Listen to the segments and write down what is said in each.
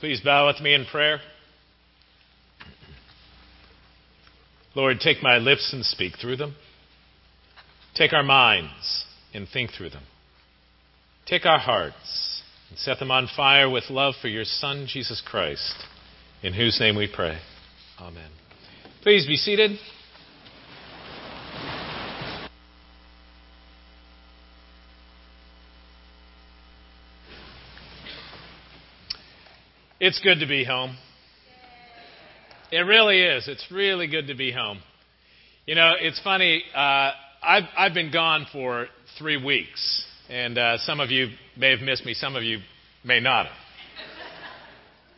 Please bow with me in prayer. Lord, take my lips and speak through them. Take our minds and think through them. Take our hearts and set them on fire with love for your Son, Jesus Christ, in whose name we pray. Amen. Please be seated. It's good to be home. It really is. It's really good to be home. You know, it's funny. Uh, I've I've been gone for three weeks, and uh, some of you may have missed me. Some of you may not have.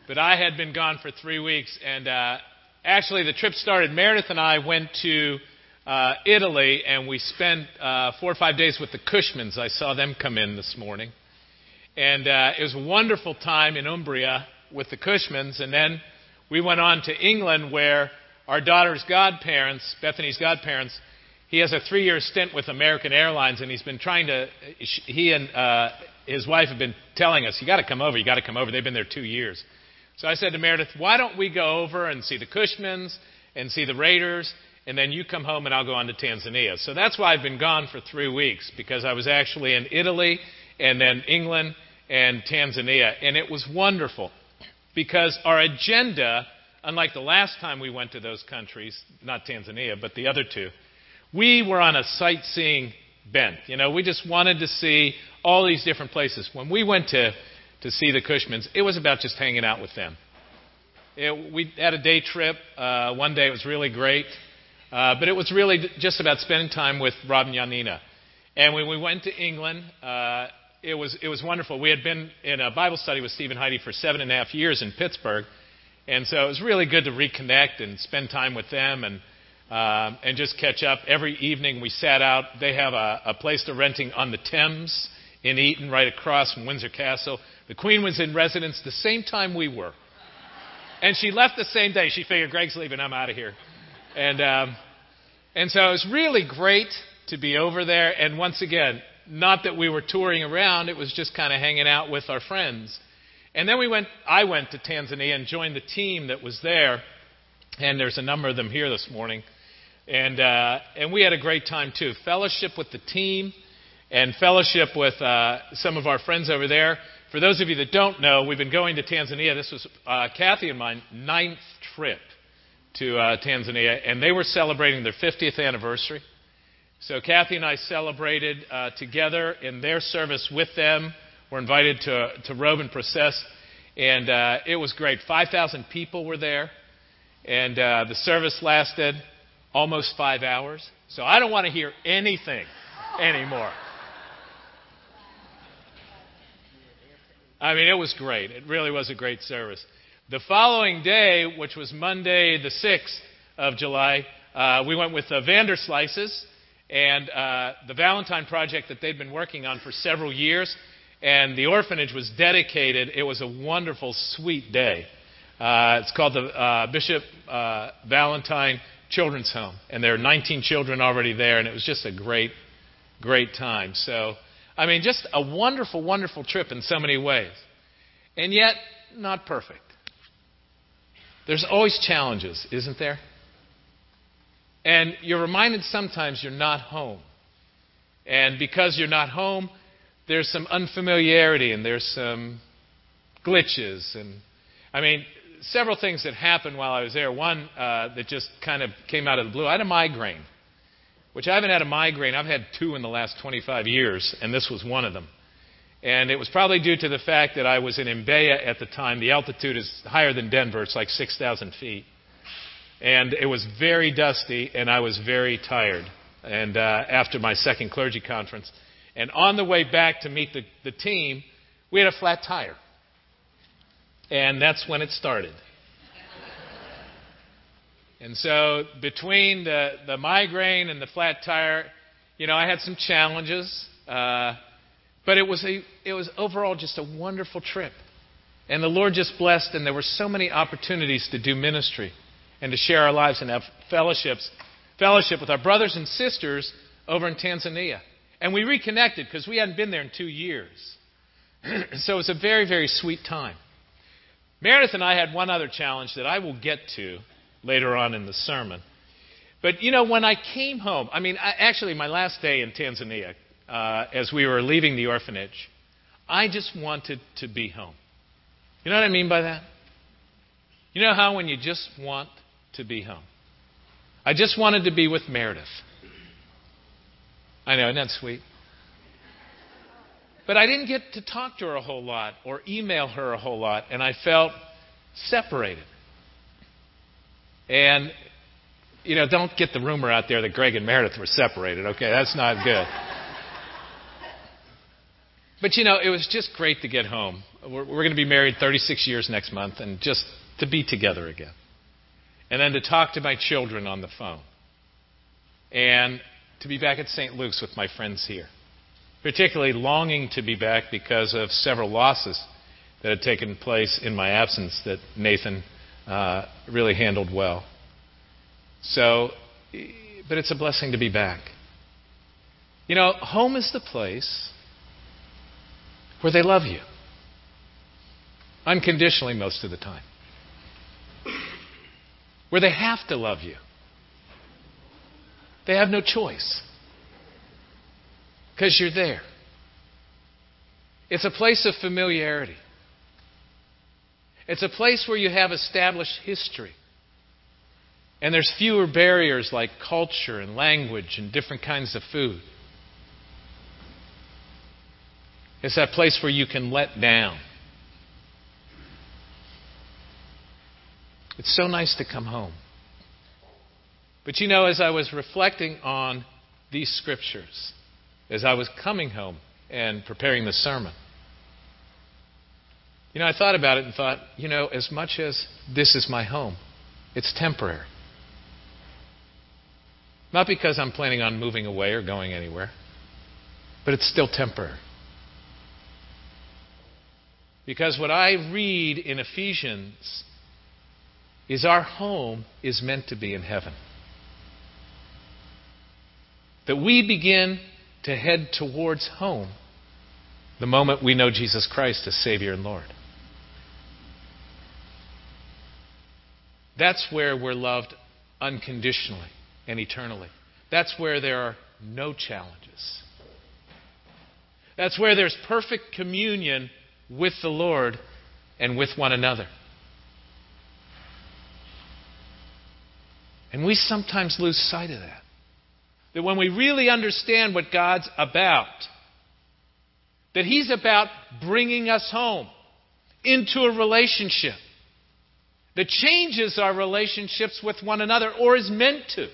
But I had been gone for three weeks, and uh, actually the trip started. Meredith and I went to uh, Italy, and we spent uh, four or five days with the Cushmans. I saw them come in this morning, and uh, it was a wonderful time in Umbria with the Cushmans, and then we went on to England where our daughter's godparents, Bethany's godparents, he has a three year stint with American Airlines, and he's been trying to, he and uh, his wife have been telling us, you got to come over, you got to come over. They've been there two years. So I said to Meredith, why don't we go over and see the Cushmans and see the Raiders, and then you come home and I'll go on to Tanzania. So that's why I've been gone for three weeks, because I was actually in Italy and then England and Tanzania, and it was wonderful because our agenda, unlike the last time we went to those countries, not Tanzania, but the other two, we were on a sightseeing bent. You know, we just wanted to see all these different places. When we went to, to see the Cushmans, it was about just hanging out with them. It, we had a day trip. Uh, one day it was really great. Uh, but it was really just about spending time with Rob and Janina. And when we went to England, uh, it was it was wonderful. We had been in a Bible study with Stephen Heidi for seven and a half years in Pittsburgh, and so it was really good to reconnect and spend time with them and uh, and just catch up. Every evening we sat out. They have a, a place to renting on the Thames in Eton, right across from Windsor Castle. The Queen was in residence the same time we were, and she left the same day. She figured Greg's leaving, I'm out of here, and um, and so it was really great to be over there. And once again, not that we were touring around, it was just kind of hanging out with our friends. And then we went, I went to Tanzania and joined the team that was there. And there's a number of them here this morning. And, uh, and we had a great time too. Fellowship with the team and fellowship with uh, some of our friends over there. For those of you that don't know, we've been going to Tanzania. This was uh, Kathy and my ninth trip to uh, Tanzania, and they were celebrating their 50th anniversary. So Kathy and I celebrated uh, together in their service with them. We're invited to, to Robe and Process, and uh, it was great. 5,000 people were there, and uh, the service lasted almost five hours. So I don't want to hear anything anymore. I mean, it was great. It really was a great service. The following day, which was Monday, the 6th of July, uh, we went with the Vanderslices and uh, the Valentine Project that they'd been working on for several years. And the orphanage was dedicated. It was a wonderful, sweet day. Uh, it's called the uh, Bishop uh, Valentine Children's Home. And there are 19 children already there, and it was just a great, great time. So, I mean, just a wonderful, wonderful trip in so many ways. And yet, not perfect. There's always challenges, isn't there? And you're reminded sometimes you're not home. And because you're not home, there's some unfamiliarity and there's some glitches. And I mean, several things that happened while I was there. One uh, that just kind of came out of the blue. I had a migraine, which I haven't had a migraine. I've had two in the last 25 years, and this was one of them. And it was probably due to the fact that I was in Mbeya at the time. The altitude is higher than Denver, it's like 6,000 feet and it was very dusty, and I was very tired. And uh, after my second clergy conference, and on the way back to meet the, the team, we had a flat tire, and that's when it started. and so between the the migraine and the flat tire, you know, I had some challenges, uh, but it was a it was overall just a wonderful trip. And the Lord just blessed, and there were so many opportunities to do ministry and to share our lives and have fellowships, fellowship with our brothers and sisters over in Tanzania. And we reconnected because we hadn't been there in two years. so it was a very, very sweet time. Meredith and I had one other challenge that I will get to later on in the sermon. But, you know, when I came home, I mean, I, actually, my last day in Tanzania, uh, as we were leaving the orphanage, I just wanted to be home. You know what I mean by that? You know how when you just want to be home? I just wanted to be with Meredith. I know, isn't that sweet? But I didn't get to talk to her a whole lot or email her a whole lot, and I felt separated. And, you know, don't get the rumor out there that Greg and Meredith were separated, okay? That's not good. But, you know, it was just great to get home. We're, we're going to be married 36 years next month, and just to be together again. And then to talk to my children on the phone. And to be back at St. Luke's with my friends here. Particularly longing to be back because of several losses that had taken place in my absence that Nathan uh, really handled well. So, but it's a blessing to be back. You know, home is the place where they love you. Unconditionally, most of the time. Where they have to love you. They have no choice. Because you're there. It's a place of familiarity. It's a place where you have established history. And there's fewer barriers like culture and language and different kinds of food. It's that place where you can let down. It's so nice to come home. But you know, as I was reflecting on these scriptures, as I was coming home and preparing the sermon, you know, I thought about it and thought, you know, as much as this is my home, it's temporary. Not because I'm planning on moving away or going anywhere, but it's still temporary. Because what I read in Ephesians is our home is meant to be in heaven. That we begin to head towards home the moment we know Jesus Christ as Savior and Lord. That's where we're loved unconditionally and eternally. That's where there are no challenges. That's where there's perfect communion with the Lord and with one another. And we sometimes lose sight of that. That when we really understand what God's about, that He's about bringing us home into a relationship that changes our relationships with one another or is meant to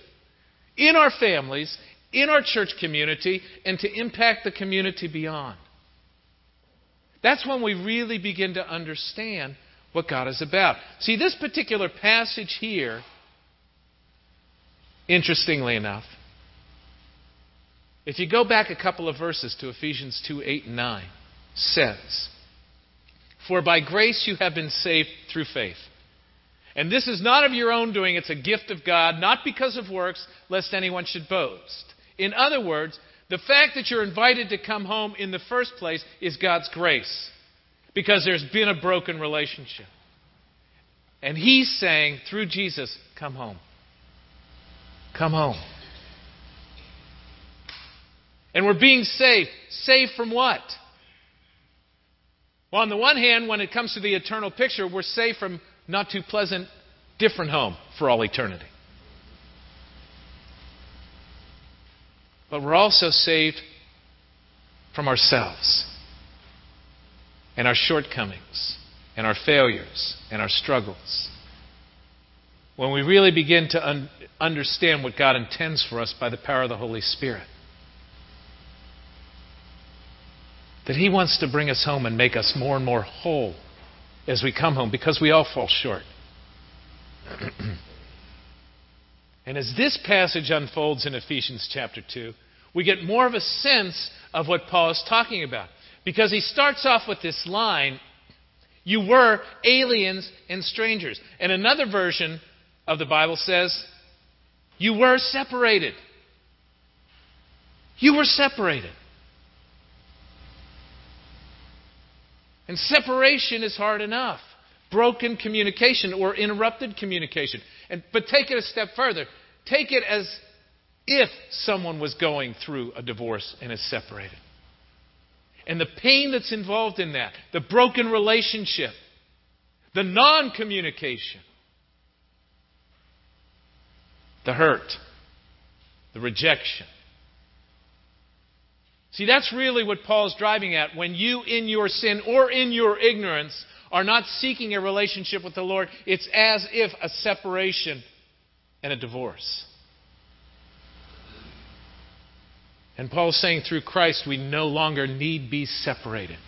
in our families, in our church community, and to impact the community beyond. That's when we really begin to understand what God is about. See, this particular passage here, interestingly enough, if you go back a couple of verses to Ephesians 2 8 and 9, says, For by grace you have been saved through faith. And this is not of your own doing, it's a gift of God, not because of works, lest anyone should boast. In other words, the fact that you're invited to come home in the first place is God's grace because there's been a broken relationship. And He's saying through Jesus, Come home. Come home. And we're being saved. Saved from what? Well, on the one hand, when it comes to the eternal picture, we're saved from not too pleasant, different home for all eternity. But we're also saved from ourselves and our shortcomings and our failures and our struggles. When we really begin to un- understand what God intends for us by the power of the Holy Spirit, that He wants to bring us home and make us more and more whole as we come home because we all fall short. And as this passage unfolds in Ephesians chapter 2, we get more of a sense of what Paul is talking about. Because he starts off with this line You were aliens and strangers. And another version of the Bible says, You were separated. You were separated. And separation is hard enough. broken communication or interrupted communication. And, but take it a step further. Take it as if someone was going through a divorce and is separated. And the pain that's involved in that, the broken relationship, the non communication, the hurt, the rejection. See, that's really what Paul's driving at. When you, in your sin or in your ignorance, are not seeking a relationship with the Lord, it's as if a separation and a divorce. And Paul's saying through Christ, we no longer need be separated.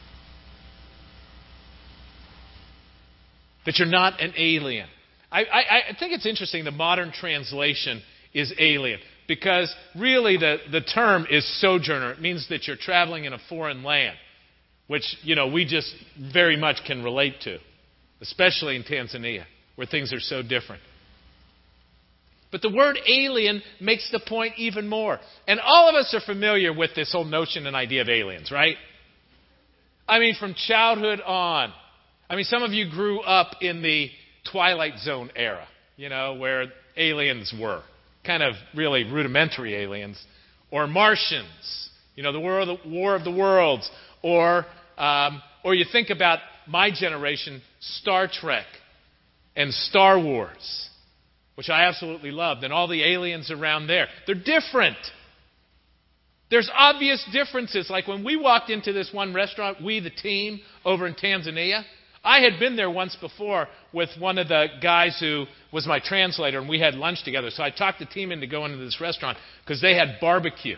That you're not an alien. I, I, I think it's interesting the modern translation is alien because really the, the term is sojourner. It means that you're traveling in a foreign land, which, you know, we just very much can relate to, especially in Tanzania, where things are so different. But the word alien makes the point even more. And all of us are familiar with this whole notion and idea of aliens, right? I mean, from childhood on. I mean, some of you grew up in the Twilight Zone era, you know, where aliens were. Kind of really rudimentary aliens. Or Martians, you know, the War of the, War of the Worlds. Or, um, or you think about my generation, Star Trek and Star Wars which I absolutely loved, and all the aliens around there. They're different. There's obvious differences. Like when we walked into this one restaurant, we, the team, over in Tanzania, I had been there once before with one of the guys who was my translator, and we had lunch together. So I talked the team into going to this restaurant because they had barbecue.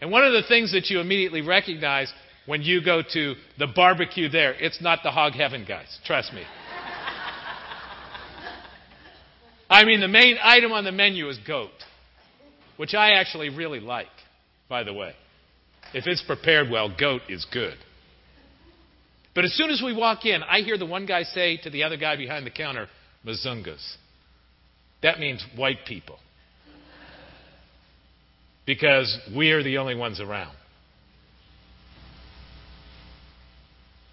And one of the things that you immediately recognize when you go to the barbecue there, it's not the hog heaven guys. Trust me. I mean, the main item on the menu is goat, which I actually really like, by the way. If it's prepared well, goat is good. But as soon as we walk in, I hear the one guy say to the other guy behind the counter, Mazungas. That means white people. Because we are the only ones around.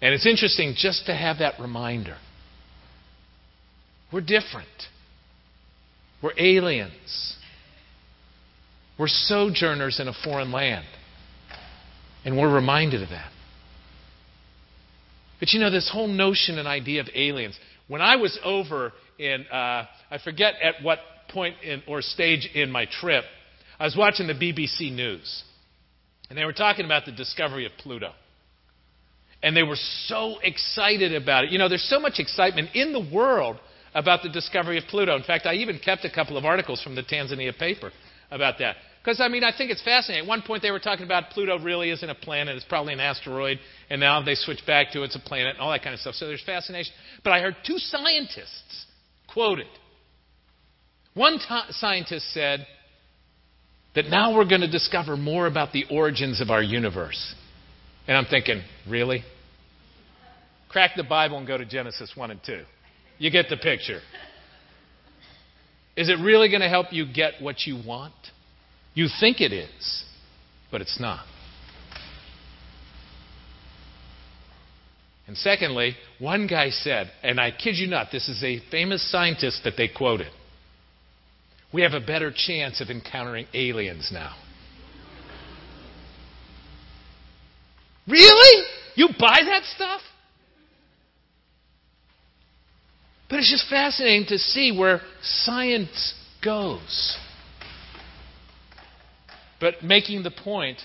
And it's interesting just to have that reminder. We're different. We're aliens. We're sojourners in a foreign land. And we're reminded of that. But you know, this whole notion and idea of aliens, when I was over in, uh, I forget at what point in, or stage in my trip, I was watching the BBC News. And they were talking about the discovery of Pluto. And they were so excited about it. You know, there's so much excitement in the world about the discovery of Pluto. In fact, I even kept a couple of articles from the Tanzania paper about that. Because, I mean, I think it's fascinating. At one point, they were talking about Pluto really isn't a planet, it's probably an asteroid, and now they switched back to it's a planet and all that kind of stuff. So there's fascination. But I heard two scientists quoted. One t- scientist said that now we're going to discover more about the origins of our universe. And I'm thinking, really? Crack the Bible and go to Genesis 1 and 2. You get the picture. Is it really going to help you get what you want? You think it is, but it's not. And secondly, one guy said, and I kid you not, this is a famous scientist that they quoted we have a better chance of encountering aliens now. Really? You buy that stuff? But it's just fascinating to see where science goes. But making the point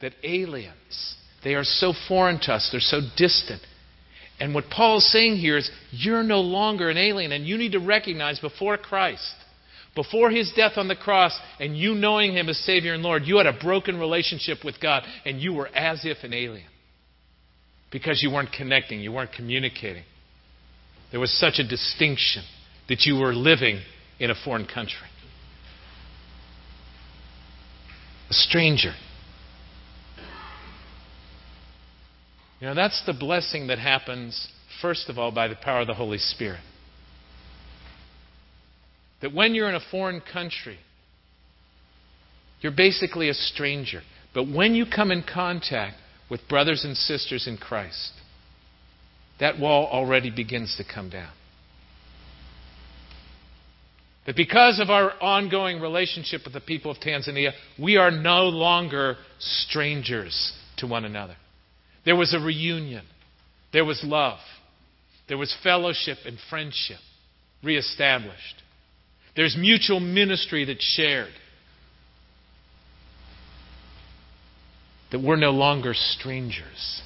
that aliens, they are so foreign to us, they're so distant. And what Paul is saying here is you're no longer an alien, and you need to recognize before Christ, before his death on the cross, and you knowing him as Savior and Lord, you had a broken relationship with God, and you were as if an alien. Because you weren't connecting, you weren't communicating. There was such a distinction that you were living in a foreign country. A stranger. You know, that's the blessing that happens, first of all, by the power of the Holy Spirit. That when you're in a foreign country, you're basically a stranger. But when you come in contact with brothers and sisters in Christ, that wall already begins to come down. That because of our ongoing relationship with the people of Tanzania, we are no longer strangers to one another. There was a reunion, there was love, there was fellowship and friendship reestablished. There's mutual ministry that's shared. That we're no longer strangers.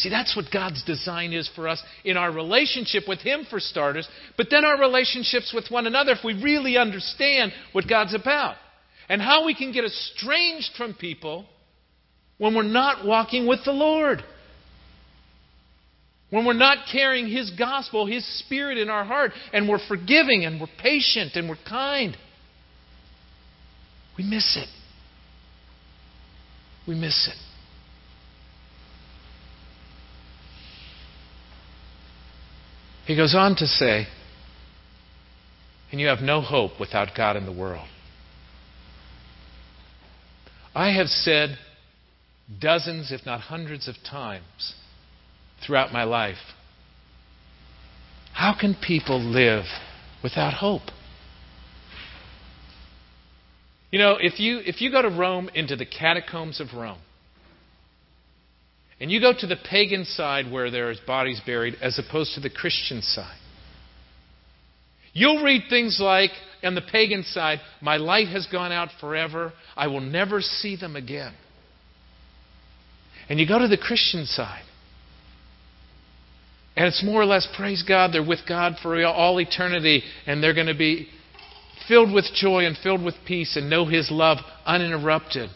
See, that's what God's design is for us in our relationship with Him, for starters, but then our relationships with one another if we really understand what God's about. And how we can get estranged from people when we're not walking with the Lord. When we're not carrying His gospel, His Spirit in our heart, and we're forgiving and we're patient and we're kind. We miss it. We miss it. He goes on to say, and you have no hope without God in the world. I have said dozens, if not hundreds of times throughout my life how can people live without hope? You know, if you, if you go to Rome, into the catacombs of Rome, and you go to the pagan side where there's bodies buried as opposed to the Christian side. You'll read things like, on the pagan side, my light has gone out forever. I will never see them again. And you go to the Christian side. And it's more or less, praise God, they're with God for all eternity, and they're going to be filled with joy and filled with peace and know His love uninterrupted.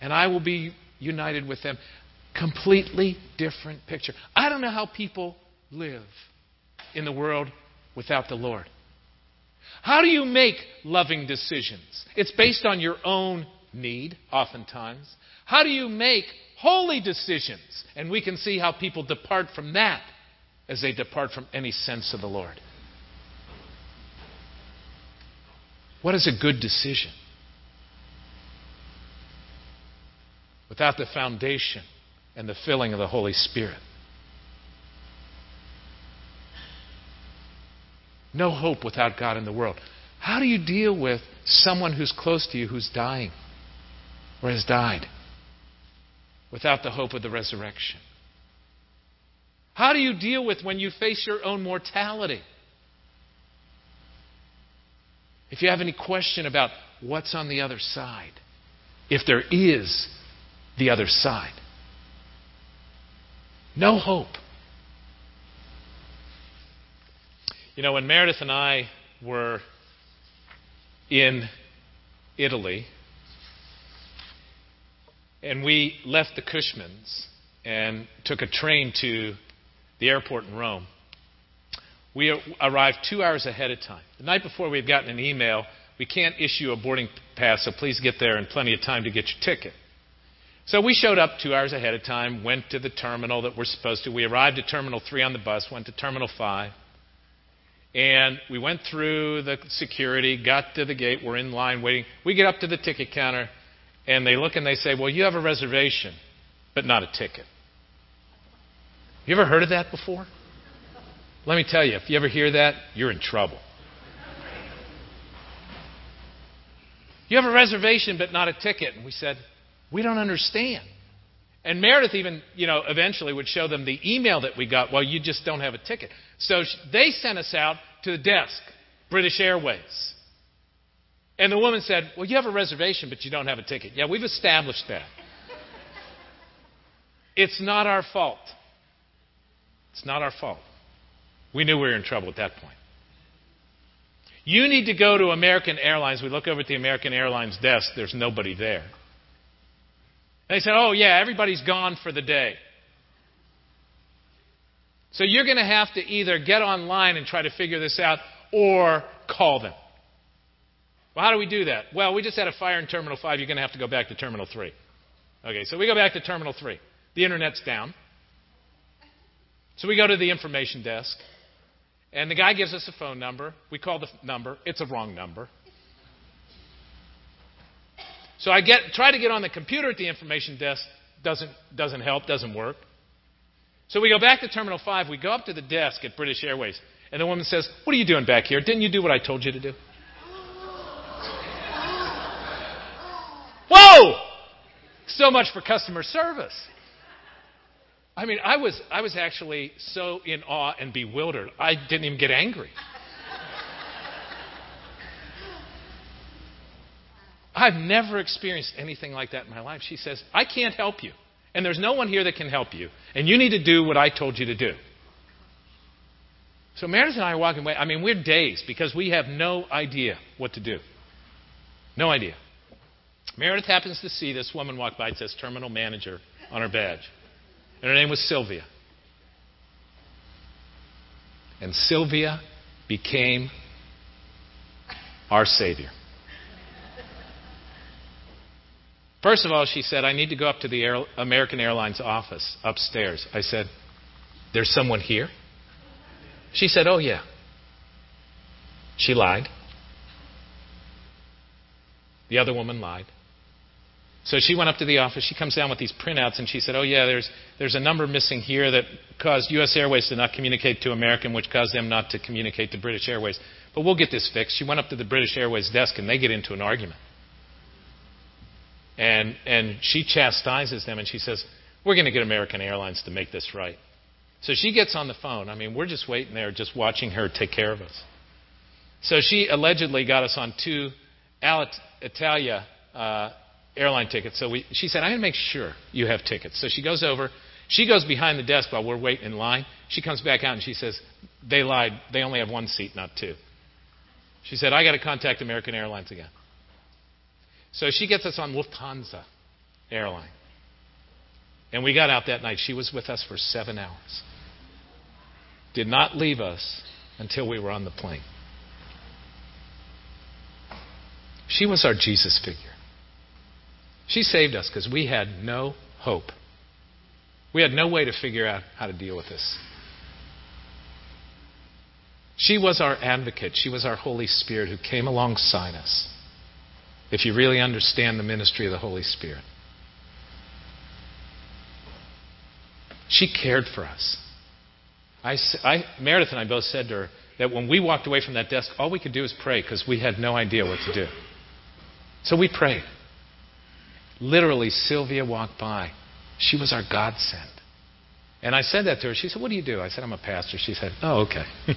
And I will be united with them. Completely different picture. I don't know how people live in the world without the Lord. How do you make loving decisions? It's based on your own need, oftentimes. How do you make holy decisions? And we can see how people depart from that as they depart from any sense of the Lord. What is a good decision? Without the foundation and the filling of the Holy Spirit. No hope without God in the world. How do you deal with someone who's close to you who's dying or has died without the hope of the resurrection? How do you deal with when you face your own mortality? If you have any question about what's on the other side, if there is the other side, no hope. You know, when Meredith and I were in Italy, and we left the Cushmans and took a train to the airport in Rome. We arrived two hours ahead of time. The night before, we had gotten an email we can't issue a boarding pass, so please get there in plenty of time to get your ticket. So we showed up two hours ahead of time, went to the terminal that we're supposed to. We arrived at Terminal 3 on the bus, went to Terminal 5. And we went through the security, got to the gate, we're in line waiting. We get up to the ticket counter, and they look and they say, Well, you have a reservation, but not a ticket. You ever heard of that before? Let me tell you, if you ever hear that, you're in trouble. You have a reservation, but not a ticket. And we said, we don't understand. And Meredith even, you know, eventually would show them the email that we got. Well, you just don't have a ticket. So they sent us out to the desk, British Airways. And the woman said, Well, you have a reservation, but you don't have a ticket. Yeah, we've established that. it's not our fault. It's not our fault. We knew we were in trouble at that point. You need to go to American Airlines. We look over at the American Airlines desk, there's nobody there. They said, oh, yeah, everybody's gone for the day. So you're going to have to either get online and try to figure this out or call them. Well, how do we do that? Well, we just had a fire in Terminal 5. You're going to have to go back to Terminal 3. Okay, so we go back to Terminal 3. The internet's down. So we go to the information desk, and the guy gives us a phone number. We call the number. It's a wrong number. So I get, try to get on the computer at the information desk, doesn't, doesn't help, doesn't work. So we go back to Terminal 5. We go up to the desk at British Airways. And the woman says, What are you doing back here? Didn't you do what I told you to do? Whoa! So much for customer service. I mean, I was, I was actually so in awe and bewildered, I didn't even get angry. I've never experienced anything like that in my life. She says, I can't help you. And there's no one here that can help you. And you need to do what I told you to do. So Meredith and I are walking away. I mean, we're dazed because we have no idea what to do. No idea. Meredith happens to see this woman walk by. It says terminal manager on her badge. And her name was Sylvia. And Sylvia became our Savior. First of all, she said, I need to go up to the Air- American Airlines office upstairs. I said, There's someone here? She said, Oh, yeah. She lied. The other woman lied. So she went up to the office. She comes down with these printouts and she said, Oh, yeah, there's, there's a number missing here that caused U.S. Airways to not communicate to American, which caused them not to communicate to British Airways. But we'll get this fixed. She went up to the British Airways desk and they get into an argument. And, and she chastises them and she says, We're going to get American Airlines to make this right. So she gets on the phone. I mean, we're just waiting there, just watching her take care of us. So she allegedly got us on two Alitalia uh, airline tickets. So we, she said, I'm going to make sure you have tickets. So she goes over. She goes behind the desk while we're waiting in line. She comes back out and she says, They lied. They only have one seat, not two. She said, I got to contact American Airlines again. So she gets us on Lufthansa airline. And we got out that night. She was with us for seven hours. Did not leave us until we were on the plane. She was our Jesus figure. She saved us because we had no hope. We had no way to figure out how to deal with this. She was our advocate. She was our Holy Spirit who came alongside us if you really understand the ministry of the Holy Spirit. She cared for us. I, I, Meredith and I both said to her that when we walked away from that desk, all we could do was pray because we had no idea what to do. So we prayed. Literally, Sylvia walked by. She was our godsend. And I said that to her. She said, What do you do? I said, I'm a pastor. She said, Oh, okay.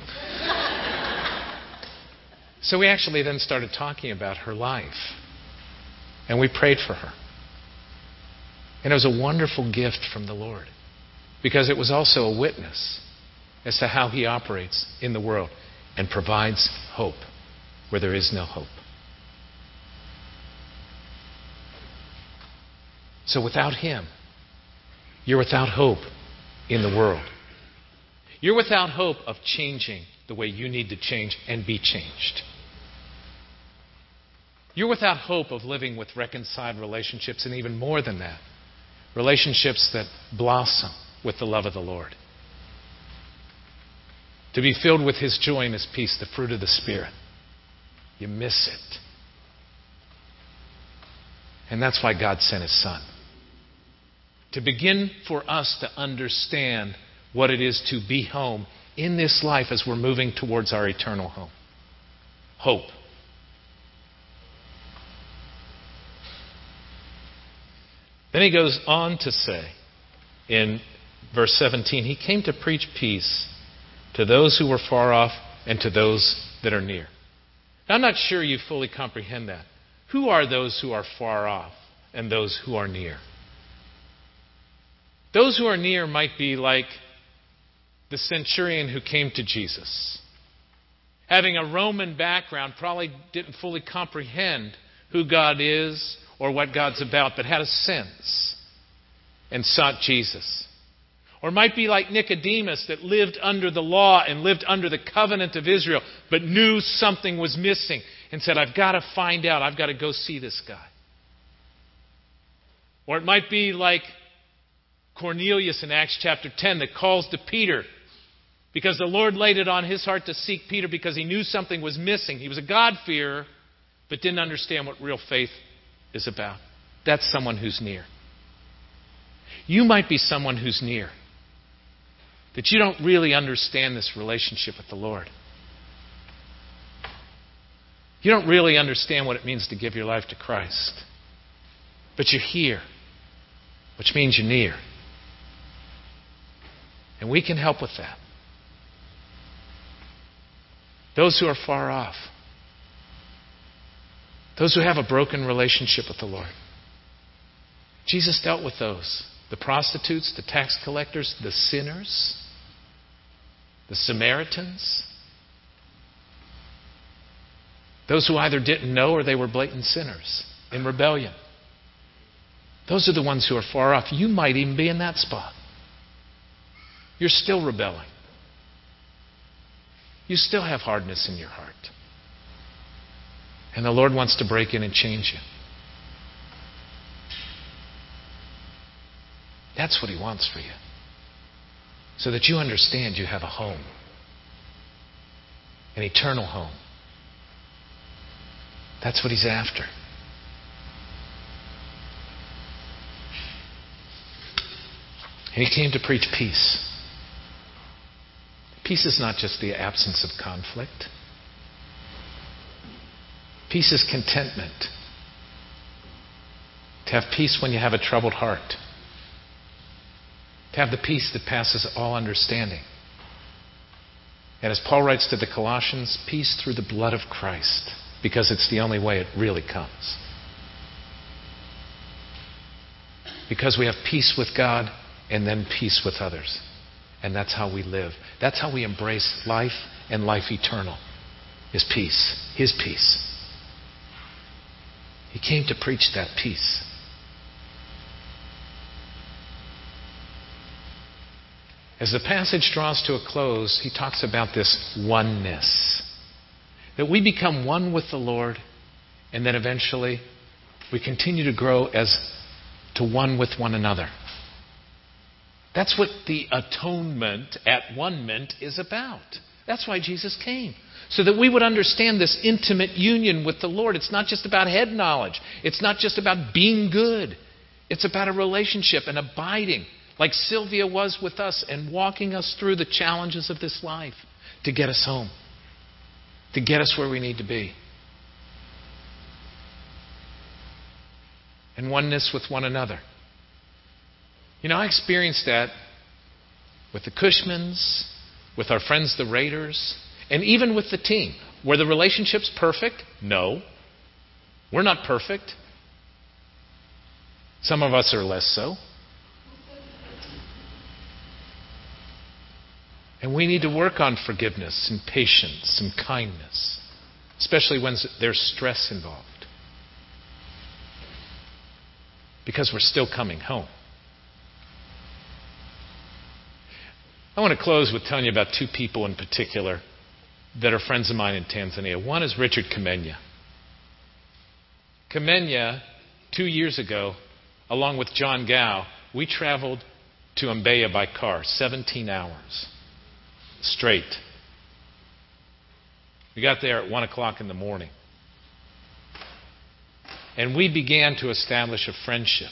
so we actually then started talking about her life. And we prayed for her. And it was a wonderful gift from the Lord because it was also a witness as to how He operates in the world and provides hope where there is no hope. So without Him, you're without hope in the world. You're without hope of changing the way you need to change and be changed. You're without hope of living with reconciled relationships, and even more than that, relationships that blossom with the love of the Lord. To be filled with His joy and His peace, the fruit of the Spirit. You miss it. And that's why God sent His Son. To begin for us to understand what it is to be home in this life as we're moving towards our eternal home. Hope. Then he goes on to say in verse 17, He came to preach peace to those who were far off and to those that are near. Now, I'm not sure you fully comprehend that. Who are those who are far off and those who are near? Those who are near might be like the centurion who came to Jesus. Having a Roman background, probably didn't fully comprehend who God is or what God's about, but had a sense and sought Jesus. Or might be like Nicodemus that lived under the law and lived under the covenant of Israel, but knew something was missing and said, I've got to find out. I've got to go see this guy. Or it might be like Cornelius in Acts chapter 10 that calls to Peter because the Lord laid it on his heart to seek Peter because he knew something was missing. He was a God-fearer, but didn't understand what real faith is about. That's someone who's near. You might be someone who's near. that you don't really understand this relationship with the Lord. You don't really understand what it means to give your life to Christ. But you're here, which means you're near. And we can help with that. Those who are far off, those who have a broken relationship with the Lord. Jesus dealt with those the prostitutes, the tax collectors, the sinners, the Samaritans. Those who either didn't know or they were blatant sinners in rebellion. Those are the ones who are far off. You might even be in that spot. You're still rebelling. You still have hardness in your heart. And the Lord wants to break in and change you. That's what He wants for you. So that you understand you have a home, an eternal home. That's what He's after. And He came to preach peace. Peace is not just the absence of conflict. Peace is contentment. To have peace when you have a troubled heart. To have the peace that passes all understanding. And as Paul writes to the Colossians, peace through the blood of Christ, because it's the only way it really comes. Because we have peace with God and then peace with others. And that's how we live. That's how we embrace life and life eternal. Is peace. His peace. He came to preach that peace. As the passage draws to a close, he talks about this oneness. That we become one with the Lord, and then eventually we continue to grow as to one with one another. That's what the atonement at one meant is about. That's why Jesus came. So that we would understand this intimate union with the Lord. It's not just about head knowledge, it's not just about being good. It's about a relationship and abiding, like Sylvia was with us, and walking us through the challenges of this life to get us home, to get us where we need to be. And oneness with one another. You know, I experienced that with the Cushmans, with our friends the Raiders, and even with the team. Were the relationships perfect? No. We're not perfect. Some of us are less so. And we need to work on forgiveness and patience and kindness, especially when there's stress involved. Because we're still coming home. I want to close with telling you about two people in particular that are friends of mine in Tanzania. One is Richard Kamenya. Kamenya, two years ago, along with John Gao, we traveled to Mbeya by car, 17 hours straight. We got there at 1 o'clock in the morning. And we began to establish a friendship.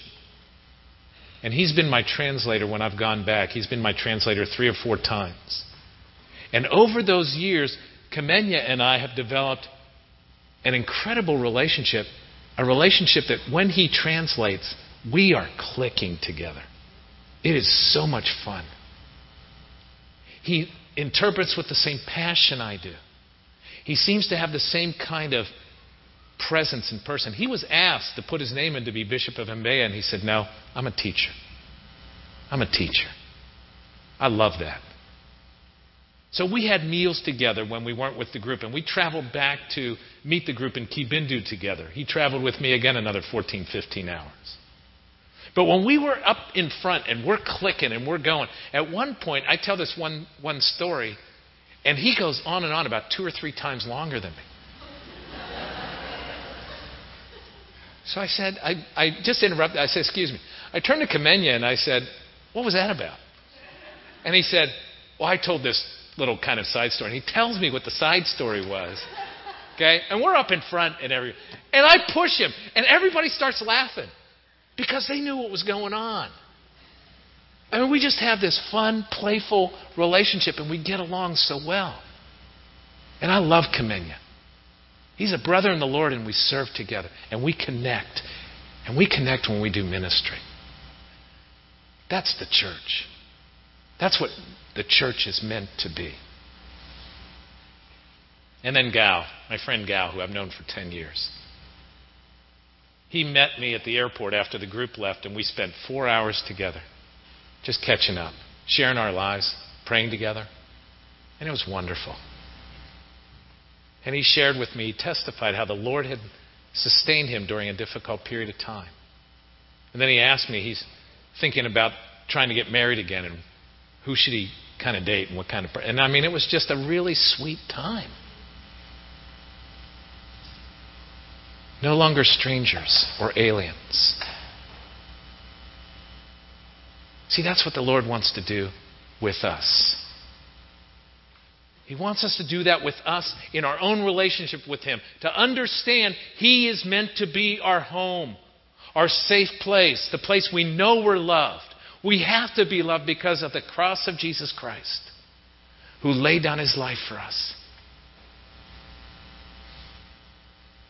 And he's been my translator when I've gone back. He's been my translator three or four times. And over those years, Kamenya and I have developed an incredible relationship, a relationship that when he translates, we are clicking together. It is so much fun. He interprets with the same passion I do. He seems to have the same kind of presence in person. He was asked to put his name in to be Bishop of Mbeya, and he said, No, I'm a teacher. I'm a teacher. I love that. So we had meals together when we weren't with the group, and we traveled back to meet the group in Kibindu together. He traveled with me again another 14, 15 hours. But when we were up in front and we're clicking and we're going, at one point, I tell this one, one story, and he goes on and on about two or three times longer than me. So I said, I, I just interrupted. I said, Excuse me. I turned to Kamenya and I said, What was that about? And he said, Well, I told this little kind of side story. And he tells me what the side story was. Okay? And we're up in front and every and I push him, and everybody starts laughing because they knew what was going on. I mean, we just have this fun, playful relationship and we get along so well. And I love Kamenya. He's a brother in the Lord and we serve together and we connect. And we connect when we do ministry. That's the church. That's what the church is meant to be. And then Gao, my friend Gao, who I've known for 10 years. He met me at the airport after the group left, and we spent four hours together, just catching up, sharing our lives, praying together. And it was wonderful. And he shared with me, he testified how the Lord had sustained him during a difficult period of time. And then he asked me, he's thinking about trying to get married again and who should he kind of date and what kind of. And I mean, it was just a really sweet time. No longer strangers or aliens. See, that's what the Lord wants to do with us. He wants us to do that with us in our own relationship with Him. To understand He is meant to be our home, our safe place, the place we know we're loved. We have to be loved because of the cross of Jesus Christ, who laid down His life for us.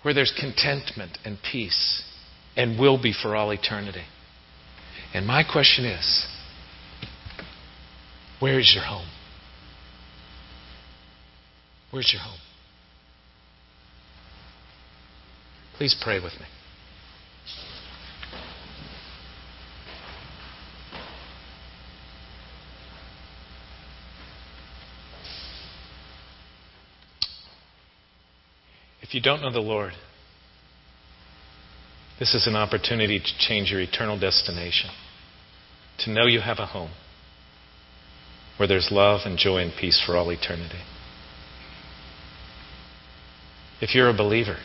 Where there's contentment and peace, and will be for all eternity. And my question is where is your home? Where's your home? Please pray with me. If you don't know the Lord, this is an opportunity to change your eternal destination, to know you have a home where there's love and joy and peace for all eternity. If you're a believer,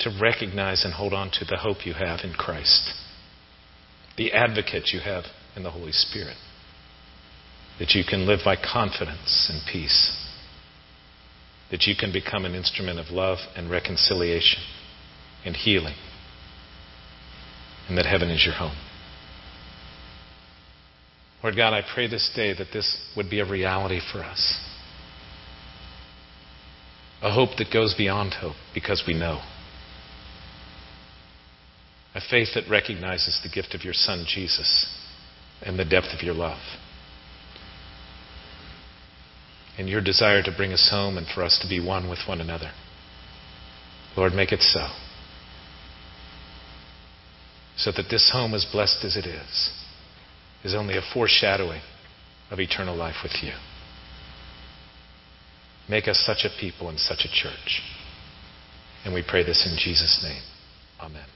to recognize and hold on to the hope you have in Christ, the advocate you have in the Holy Spirit, that you can live by confidence and peace, that you can become an instrument of love and reconciliation and healing, and that heaven is your home. Lord God, I pray this day that this would be a reality for us. A hope that goes beyond hope because we know. A faith that recognizes the gift of your Son, Jesus, and the depth of your love. And your desire to bring us home and for us to be one with one another. Lord, make it so. So that this home, as blessed as it is, is only a foreshadowing of eternal life with you. Make us such a people and such a church. And we pray this in Jesus' name. Amen.